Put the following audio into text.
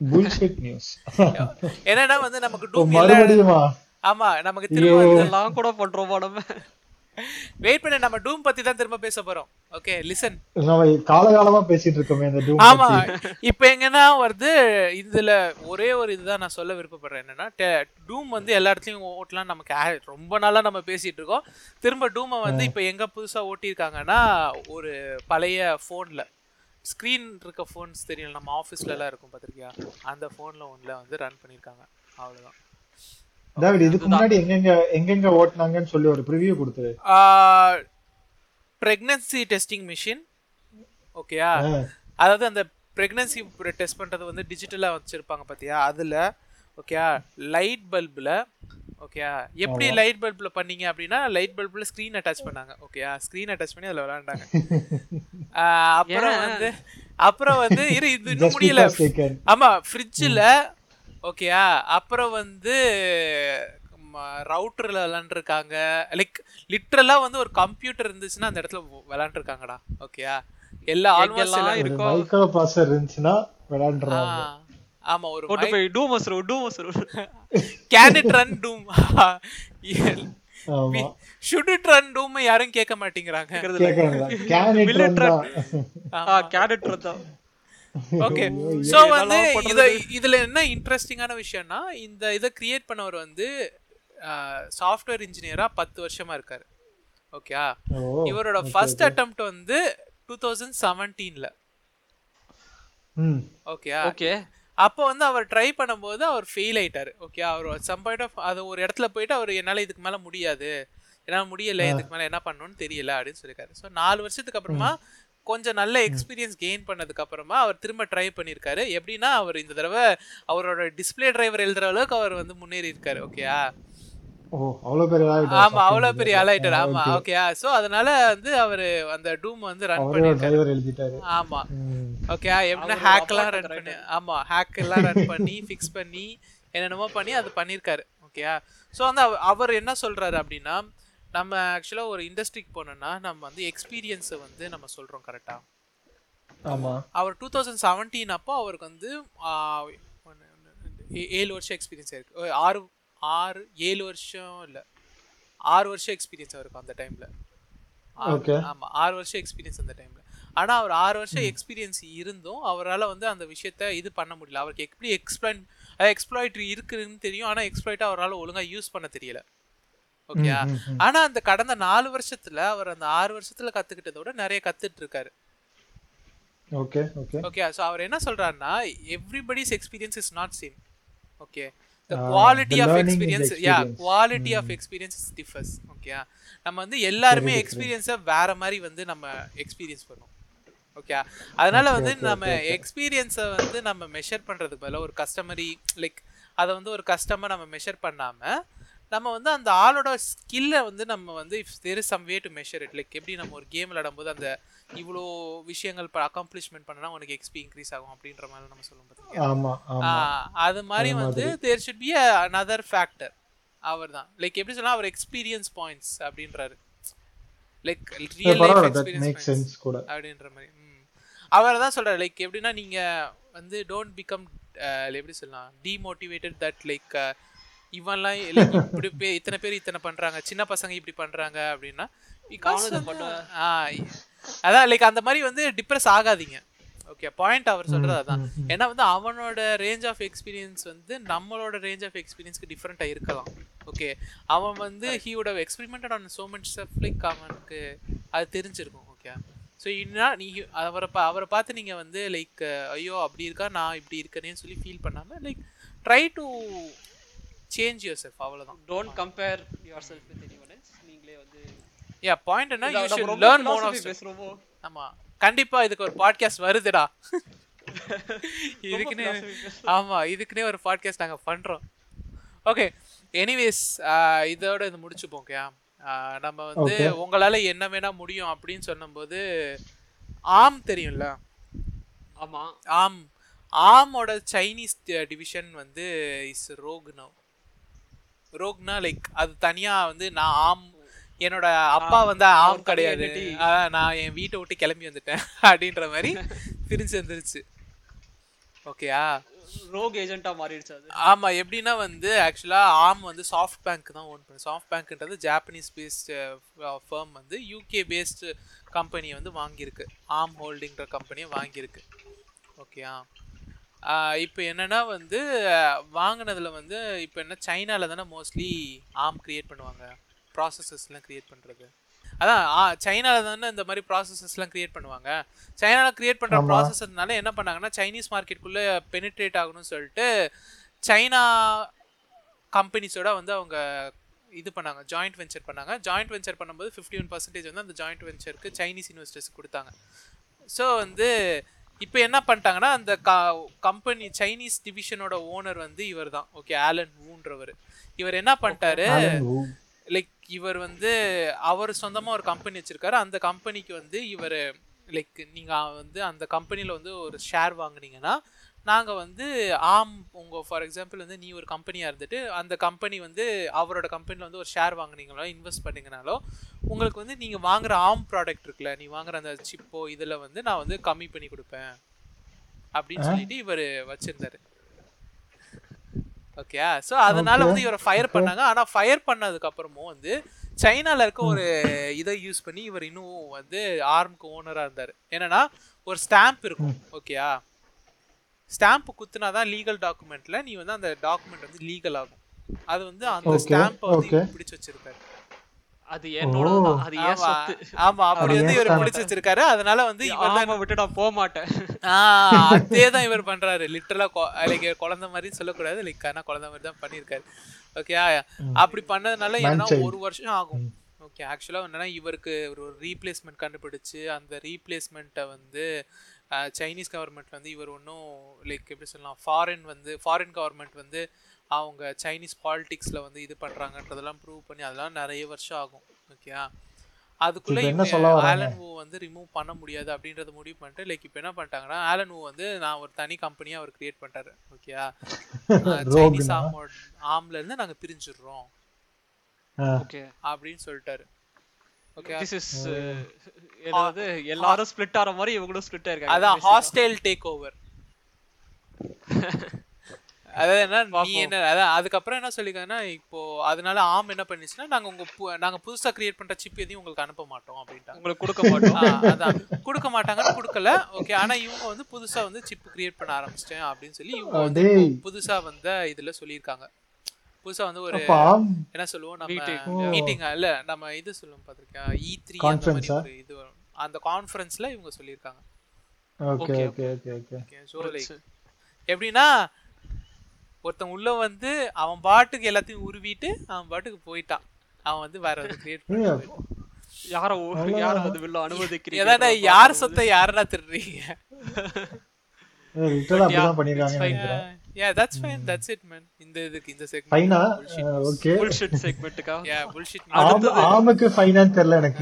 Bullshit news என்னன்னா வந்து நமக்கு டூம் மறுபடியுமா? ஆமா நமக்கு திரும்ப இதெல்லாம் கூட பண்றோமா நம்ம? வெயிட் பண்ணி நம்ம டூம் பத்தி தான் திரும்ப பேச போறோம். ஓகே லிசன் நம்ம காலகாலமா பேசிட்டு இருக்கோமே இந்த டூம் ஆமா இப்போ எங்கன்னா வருது இதுல ஒரே ஒரு இதுதான் நான் சொல்ல விருப்பப்படுறேன். என்னன்னா டூம் வந்து எல்லா இடத்துலயும் ஓட்டலாம் நமக்கு ரொம்ப நாளா நம்ம பேசிட்டு இருக்கோம். திரும்ப டூமை வந்து இப்போ எங்க புதுசா ஓட்டியிருக்காங்கன்னா ஒரு பழைய ஃபோன்ல ஸ்க்ரீன் இருக்க ஃபோன்ஸ் தெரியும் நம்ம ஆஃபீஸ்ல எல்லாம் இருக்கும் பார்த்திருக்கியா? அந்த ஃபோன்ல ஒன்ல வந்து ரன் பண்ணியிருக்காங்க அவ்வளவுதான். டேவிட் இதுக்கு முன்னாடி எங்கெங்க எங்கெங்க ஓட்டுனாங்கன்னு சொல்லி ஒரு ப்ரிவியூ கொடுத்துரு ப்ரெக்னன்சி டெஸ்டிங் மிஷின் ஓகேயா. அதாவது அந்த ப்ரெக்னன்சி டெஸ்ட் பண்ணுறது வந்து டிஜிட்டலாக வச்சுருப்பாங்க பார்த்தியா? அதில் ஓகேயா லைட் பல்பில் ஓகேயா எப்படி லைட் பல்பில் பண்ணீங்க அப்படின்னா லைட் பல்பில் ஸ்க்ரீன் அட்டாச் பண்ணாங்க. ஓகேயா ஸ்க்ரீன் அட்டாச் பண்ணி அதில் விளாண்டாங்க ஆஹ் அப்புறம் வந்து அப்புறம் வந்து இரு இது இன்னும் முடியல. because they can. ஆமா ஃப்ரிட்ஜில் ஓகேயா அப்புறம் வந்து ரவுட்டரில் விளாண்டுருக்காங்க லைக் லிட்ரலாக வந்து ஒரு கம்ப்யூட்டர் இருந்துச்சுன்னா அந்த இடத்துல விளாண்டுருக்காங்கடா ஓகேயா எல்லா ஆல்மோஸ்ட் எங்கெல்லாம் ஒரு இருக்கோ மைக்ரோ ப்ராசர் இருந்துச்சுன்னா விளையாண்டுறாங்க ஆமா ஒரு கொண்டு போய் டூம் வசரு Doom வசரு can it run Doom should it run Doom யாரும் கேட்க மாட்டேங்கிறாங்க. Can it run a carrot தான். ஓகே சோ வந்து இத இதுல என்ன இன்ட்ரெஸ்டிங்கான விஷயம்னா இந்த இதை கிரியேட் பண்ணவர் வந்து சாஃப்ட்வேர் இன்ஜினியரா பத்து வருஷமா இருக்காரு. ஓகே இவரோட ஃபர்ஸ்ட் அட்டெம்ப்ட் வந்து டூ தௌசண்ட் செவன்டீன்ல ம். ஓகே ஓகே அப்போ வந்து அவர் ட்ரை பண்ணும்போது அவர் ஃபெயில் ஆயிட்டாரு. ஓகே அவர் சம் பாயிண்ட் ஆஃப் அது ஒரு இடத்துல போயிட்டு அவர் என்னால் இதுக்கு மேலே முடியாது. என்னால் முடியல இதுக்கு மேலே என்ன பண்ணணும்னு தெரியல அப்படின்னு சொல்லியிருக்காரு ஸோ நாலு வருஷத்துக்கு அப்புறமா கொஞ்சம் நல்ல எக்ஸ்பீரியன்ஸ் கெயின் பண்ணதுக்கு அப்புறமா அவர் திரும்ப ட்ரை பண்ணியிருக்காரு எப்படின்னா அவர் இந்த தடவை அவரோட டிஸ்ப்ளே டிரைவர் எழுதுற அளவுக்கு அவர் வந்து முன்னேறி இருக்காரு. ஓகேயா ஆமா அவ்வளவு பெரிய ஆளாயிட்டாரு ஆமா ஓகேயா சோ அதனால வந்து அவரு அந்த டூம் வந்து ரன் எழுதிட்டாரு. ஆமா. ஓகே எப்படின்னா ஹேக்லாம் ரன் பண்ணி. ஆமா ஹேக் எல்லாம் ரன் பண்ணி ஃபிக்ஸ் பண்ணி என்னென்னமோ பண்ணி அது பண்ணியிருக்காரு ஓகேயா ஸோ வந்து அவ- அவர் என்ன சொல்றாரு அப்படின்னா நம்ம ஆக்சுவலாக ஒரு இண்டஸ்ட்ரிக்கு போனோம்னா நம்ம வந்து எக்ஸ்பீரியன்ஸை வந்து நம்ம சொல்றோம் கரெக்டா ஆமா. அவர் டூ தௌசண்ட் செவன்டீன் அப்போ அவருக்கு வந்து ஏழு வருஷம் எக்ஸ்பீரியன்ஸ் இருக்கு ஓ, ஆறு ஆறு ஏழு வருஷம் இல்லை. ஆறு வருஷம் எக்ஸ்பீரியன்ஸ் அவருக்கு அந்த டைம்ல Okay. ஆமா ஆறு வருஷம் எக்ஸ்பீரியன்ஸ் அந்த டைம்ல ஆனா அவர் ஆறு வருஷம் எக்ஸ்பீரியன்ஸ் இருந்தும் அவரால் வந்து அந்த விஷயத்த இது பண்ண முடியல. அவருக்கு எப்படி எக்ஸ்பிளைன் எக்ஸ்ப்ளாய்ட் இருக்குன்னு தெரியும். ஆனா எக்ஸ்ப்ளாய்ட் அவரால் ஒழுங்கா யூஸ் பண்ண தெரியல. ஓகே ம், ம், ம். ஆனா அந்த கடந்த நாலு வருஷத்துல அவர் அந்த ஆறு வருஷத்துல கத்துக்கிட்டதை விட நிறைய கத்துட்டு இருக்காரு. ஓகே ஓகே ஓகே ஸோ அவர் என்ன சொல்றாருன்னா everybody's experience is not same okay the quality of experience yeah. Quality of experience differs okay நம்ம வந்து எல்லாருமே எக்ஸ்பீரியன்ஸை வேற மாதிரி வந்து நம்ம எக்ஸ்பீரியன்ஸ் பண்ணுவோம். ஓகே அதனால வந்து நம்ம எக்ஸ்பீரியன்ஸை வந்து நம்ம மெஷர் பண்றதுக்கு பதிலா ஒரு கஸ்டமரி லைக் அதை வந்து ஒரு கஸ்டமர் நம்ம மெஷர் பண்ணாம நம்ம வந்து அந்த ஆளோட ஸ்கில்லை வந்து நம்ம வந்து if there is some way to measure it like எப்படி நம்ம ஒரு கேம் விளையாடும்போது அந்த இவ்வளோ விஷயங்கள் அக்காம்ப்ளிஷ்மெண்ட் பண்ணனா உனக்கு எக்ஸ்பி இன்க்ரீஸ் ஆகும் அப்படின்ற மாதிரி நம்ம சொல்லுவோம் பார்த்தீங்க அது மாதிரி வந்து there should be another factor அவர் தான் லைக் எப்படி சொன்னா அவர் எக்ஸ்பீரியன்ஸ் பாயிண்ட்ஸ் அப்படின்றாரு. லைக் ரியல் லைஃப் எக்ஸ்பீரியன்ஸ் அப்படின்ற மாதிரி. அவர் தான் சொல்றாரு லைக் எப்படின்னா நீங்க வந்து டோன்ட் பிகம் எப்படி சொல்லலாம் டிமோட்டிவேட்டட் தட் லைக் இவன்லாம் இப்படி பே இத்தனை பேர் இத்தனை பண்றாங்க சின்ன பசங்க இப்படி பண்றாங்க அப்படின்னா பிகாஸ் அதான் லைக் அந்த மாதிரி வந்து டிப்ரெஸ் ஆகாதீங்க. ஓகே பாயிண்ட் அவர் சொல்றது அதான். ஏன்னா வந்து அவனோட ரேஞ்ச் ஆஃப் எக்ஸ்பீரியன்ஸ் வந்து நம்மளோட ரேஞ்ச் ஆஃப் எக்ஸ்பீரியன்ஸ்க்கு டிஃப்ரெண்ட்டாக இருக்கலாம். ஓகே அவன் வந்து ஹீவோட experimented on so much stuff like அவனுக்கு அது தெரிஞ்சிருக்கும் ஓகே ஸோ இன்னும் நீ அவரை பா அவரை பார்த்து நீங்கள் வந்து லைக் ஐயோ அப்படி இருக்கா நான் இப்படி இருக்கேனேன்னு சொல்லி ஃபீல் பண்ணாமல் like try to change yourself அவ்வளோதான் don't compare yourself with anyone else நீங்களே வந்து யா பாயிண்ட் என்ன? You should learn more of பேசுறோமோ? ஆமா. கண்டிப்பா இதுக்கு ஒரு பாட்காஸ்ட் வருதுடா. இதுக்குன்னே ஆமா இதுக்குன்னே ஒரு பாட்காஸ்ட் நாங்க பண்றோம். ஓகே எனிவேஸ் இதோட இது முடிச்சுப்போம் ஓகே நம்ம வந்து. உங்களால என்ன வேணா முடியும் அப்படின்னு சொன்னபோது ஆம் தெரியும்ல? ஆமா. ஆம். ஆமோட சைனீஸ் டிவிஷன் வந்து இஸ் ரோக் நவ் ரோக்னா லைக் அது தனியா வந்து நான் ஆம் என்னோட அப்பா வந்து ஆம் கிடையாது. நான் என் வீட்டை விட்டு கிளம்பி வந்துட்டேன் அப்படின்ற மாதிரி பிரிஞ்சு வந்துருச்சு. ஓகேயா ரோக் ஏஜென்ட்டா மாறிடுச்சு அது. ஆமா எப்படின்னா வந்து ஆக்சுவலா ஆம் வந்து சாஃப்ட் பேங்க் தான் ஓன் பண்ணும் சாஃப்ட் பேங்க்ன்றது ஜாப்பனீஸ் பேஸ்ட் ஃபர்ம் வந்து யூகே பேஸ்ட் கம்பெனி வந்து வாங்கியிருக்கு. ஆம் ஹோல்டிங்கிற கம்பெனியை வாங்கியிருக்கு. ஓகேயா இப்போ என்னன்னா வந்து வாங்குனதுல வந்து இப்போ என்ன சைனால தானே மோஸ்ட்லி ஆம் கிரியேட் பண்ணுவாங்க? ப்ராசஸஸ்லாம் கிரியேட் பண்றது. அதான் ஆ- சைனால தானே இந்த மாதிரி ப்ராசஸஸ்லாம் கிரியேட் பண்ணுவாங்க. சைனால கிரியேட் பண்ற ஆமா. ப்ராசஸர்னால என்ன பண்ணாங்கன்னா சைனீஸ் மார்க்கெட்டுக்குள்ள பெனிட்ரேட் ஆகணும்னு சொல்லிட்டு சைனா கம்பெனிஸோட வந்து அவங்க இது பண்ணாங்க ஜாயிண்ட் வெஞ்சர் பண்ணாங்க. ஜாயிண்ட் வெஞ்சர் பண்ணும்போது ஃபிஃப்டி ஒன் பர்சன்டேஜ் வந்து அந்த ஜாயிண்ட் வெஞ்சருக்கு சைனீஸ் இன்வெஸ்டர்ஸ் கொடுத்தாங்க. ஸோ வந்து இப்போ என்ன பண்ணிட்டாங்கன்னா அந்த கம்பெனி சைனீஸ் டிவிஷனோட ஓனர் வந்து இவர் தான் ஓகே ஆலன் வூன்றவர் இவர் என்ன பண்ணிட்டாரு. லைக் இவர் வந்து அவர் சொந்தமாக ஒரு கம்பெனி வச்சிருக்காரு. அந்த கம்பெனிக்கு வந்து இவர் லைக் நீங்கள் வந்து அந்த கம்பெனியில் வந்து ஒரு ஷேர் வாங்குனீங்கன்னா நாங்கள் வந்து ஆம் உங்கள் ஃபார் எக்ஸாம்பிள் வந்து நீ ஒரு கம்பெனியாக இருந்துட்டு அந்த கம்பெனி வந்து அவரோட கம்பெனியில் வந்து ஒரு ஷேர் வாங்குனீங்களோ இன்வெஸ்ட் பண்ணீங்கனாலோ உங்களுக்கு வந்து நீங்கள் வாங்குற ஆம் ப்ராடக்ட் இருக்குல்ல நீ வாங்குற அந்த சிப்போ இதில் வந்து நான் வந்து கம்மி பண்ணி கொடுப்பேன். அப்படின்னு சொல்லிட்டு இவர் வச்சிருந்தாரு. ஓகே ஸோ அதனால வந்து இவரை ஃபயர் பண்ணாங்க. ஆனா ஃபயர் பண்ணதுக்கு அப்புறமும் வந்து சைனால இருக்க ஒரு இதை யூஸ் பண்ணி இவர் இன்னும் வந்து ஆர்முக்கு ஓனரா இருந்தாரு. என்னன்னா ஒரு ஸ்டாம்ப் இருக்கும். ஓகேயா ஸ்டாம்ப் குத்துனா தான் லீகல் டாக்குமெண்ட்ல நீ வந்து அந்த டாக்குமெண்ட் வந்து லீகல் ஆகும். அது வந்து அந்த ஸ்டாம்பை வந்து பிடிச்சு வச்சிருக்காரு. அது என்னோட அது ஏன் ஆமா. சொத்து? ஆமா. அப்படி வந்து இவர்? பிடிச்சு வச்சிருக்காரு. அதனால வந்து இவர் தான் விட்டு நான் போக மாட்டேன் அதே தான் இவர் பண்றாரு. லிட்டரலா லைக் குழந்தை மாதிரி சொல்லக்கூடாது. லைக் ஆனா குழந்தை மாதிரி தான் பண்ணியிருக்காரு. ஓகே அப்படி பண்ணதுனால என்னன்னா. ஒரு வருஷம் ஆகும். ஓகே ஆக்சுவலா என்னன்னா இவருக்கு ஒரு ரீப்ளேஸ்மெண்ட் கண்டுபிடிச்சு அந்த ரீப்ளேஸ்மெண்ட்டை வந்து சைனீஸ் கவர்மெண்ட் வந்து இவர் ஒன்றும் லைக் எப்படி சொல்லலாம் ஃபாரின் வந்து ஃபாரின் கவர்மெண்ட் வந்து அவங்க சைனீஸ் பாலிடிக்ஸ்ல வந்து இது பண்றாங்கன்றதெல்லாம் ப்ரூவ் பண்ணி அதெல்லாம் நிறைய வருஷம் ஆகும். ஓகேயா அதுக்குள்ள? ஆலன் வூ வந்து ரிமூவ் பண்ண முடியாது அப்படின்றத முடிவு பண்ணிட்டு லைக் இப்போ என்ன பண்ணிட்டாங்கன்னா ஆலன் வூ வந்து நான் ஒரு தனி கம்பெனியா அவர் கிரியேட் பண்ணிட்டாரு. ஓகேயா சைனீஸ்? ஆமோட ஆம்ல இருந்து நாங்க பிரிஞ்சிடுறோம். ஓகே அப்படின்னு சொல்லிட்டாரு. ஓகே திஸ் இஸ் ஏதாவது எல்லாரும் ஸ்ப்ளிட் ஆற மாதிரி இவங்களும் ஸ்ப்ளிட் ஆயிருக்காங்க. அதான் ஹாஸ்டைல் டேக் ஓவர் அதாவது என்ன நீ. என்ன அதான் அதுக்கப்புறம் என்ன சொல்லிருக்காங்கன்னா இப்போ அதனால ஆம் என்ன பண்ணிச்சுன்னா நாங்க உங்க பு- நாங்க புதுசா கிரியேட் பண்ற சிப் எதையும் உங்களுக்கு அனுப்ப மாட்டோம் அப்படின்ட்டாங்க. உங்களுக்கு கொடுக்க மாட்டோம். அதான். கொடுக்க மாட்டாங்கன்னு கொடுக்கல. ஓகே ஆனா இவங்க வந்து புதுசா வந்து சிப் கிரியேட் பண்ண ஆரம்பிச்சிட்டேன் அப்படின்னு சொல்லி இவங்க வந்து புதுசா வந்த இதுல சொல்லியிருக்காங்க. புதுசா வந்து ஒரு என்ன சொல்லுவோம் நம்ம. மீட்டிங் இல்ல நம்ம இது சொல்லுவோம் பாத்திருக்கேன் இ த்ரீ அந்த மாதிரி? ஒரு இது வரும். அந்த கான்ஃபரன்ஸ்ல இவங்க சொல்லியிருக்காங்க. Okay. Okay okay okay okay so like எப்படின்னா ஒருத்தன் உள்ள வந்து அவன் பாட்டுக்கு எல்லாத்தையும் உருவிட்டு அவன் பாட்டுக்கு போயிட்டான். அவன் வந்து வேற எதுவும் கிரியேட் பண்ணி. யார யார வந்து வில்ல அனுமதிக்கிறீங்க? எதாடா யார் சொத்தை யாரடா. நினைக்கிறேன். Yeah that's fine that's it man இந்த இதுக்கு இந்த செக்மெண்ட் ஃபைனா ஓகே புல்ஷிட் செக்மெண்ட்டுக்கா யா புல்ஷிட் ஆம் ஆமுக்கு ஃபைனான்னு தெரியல எனக்கு.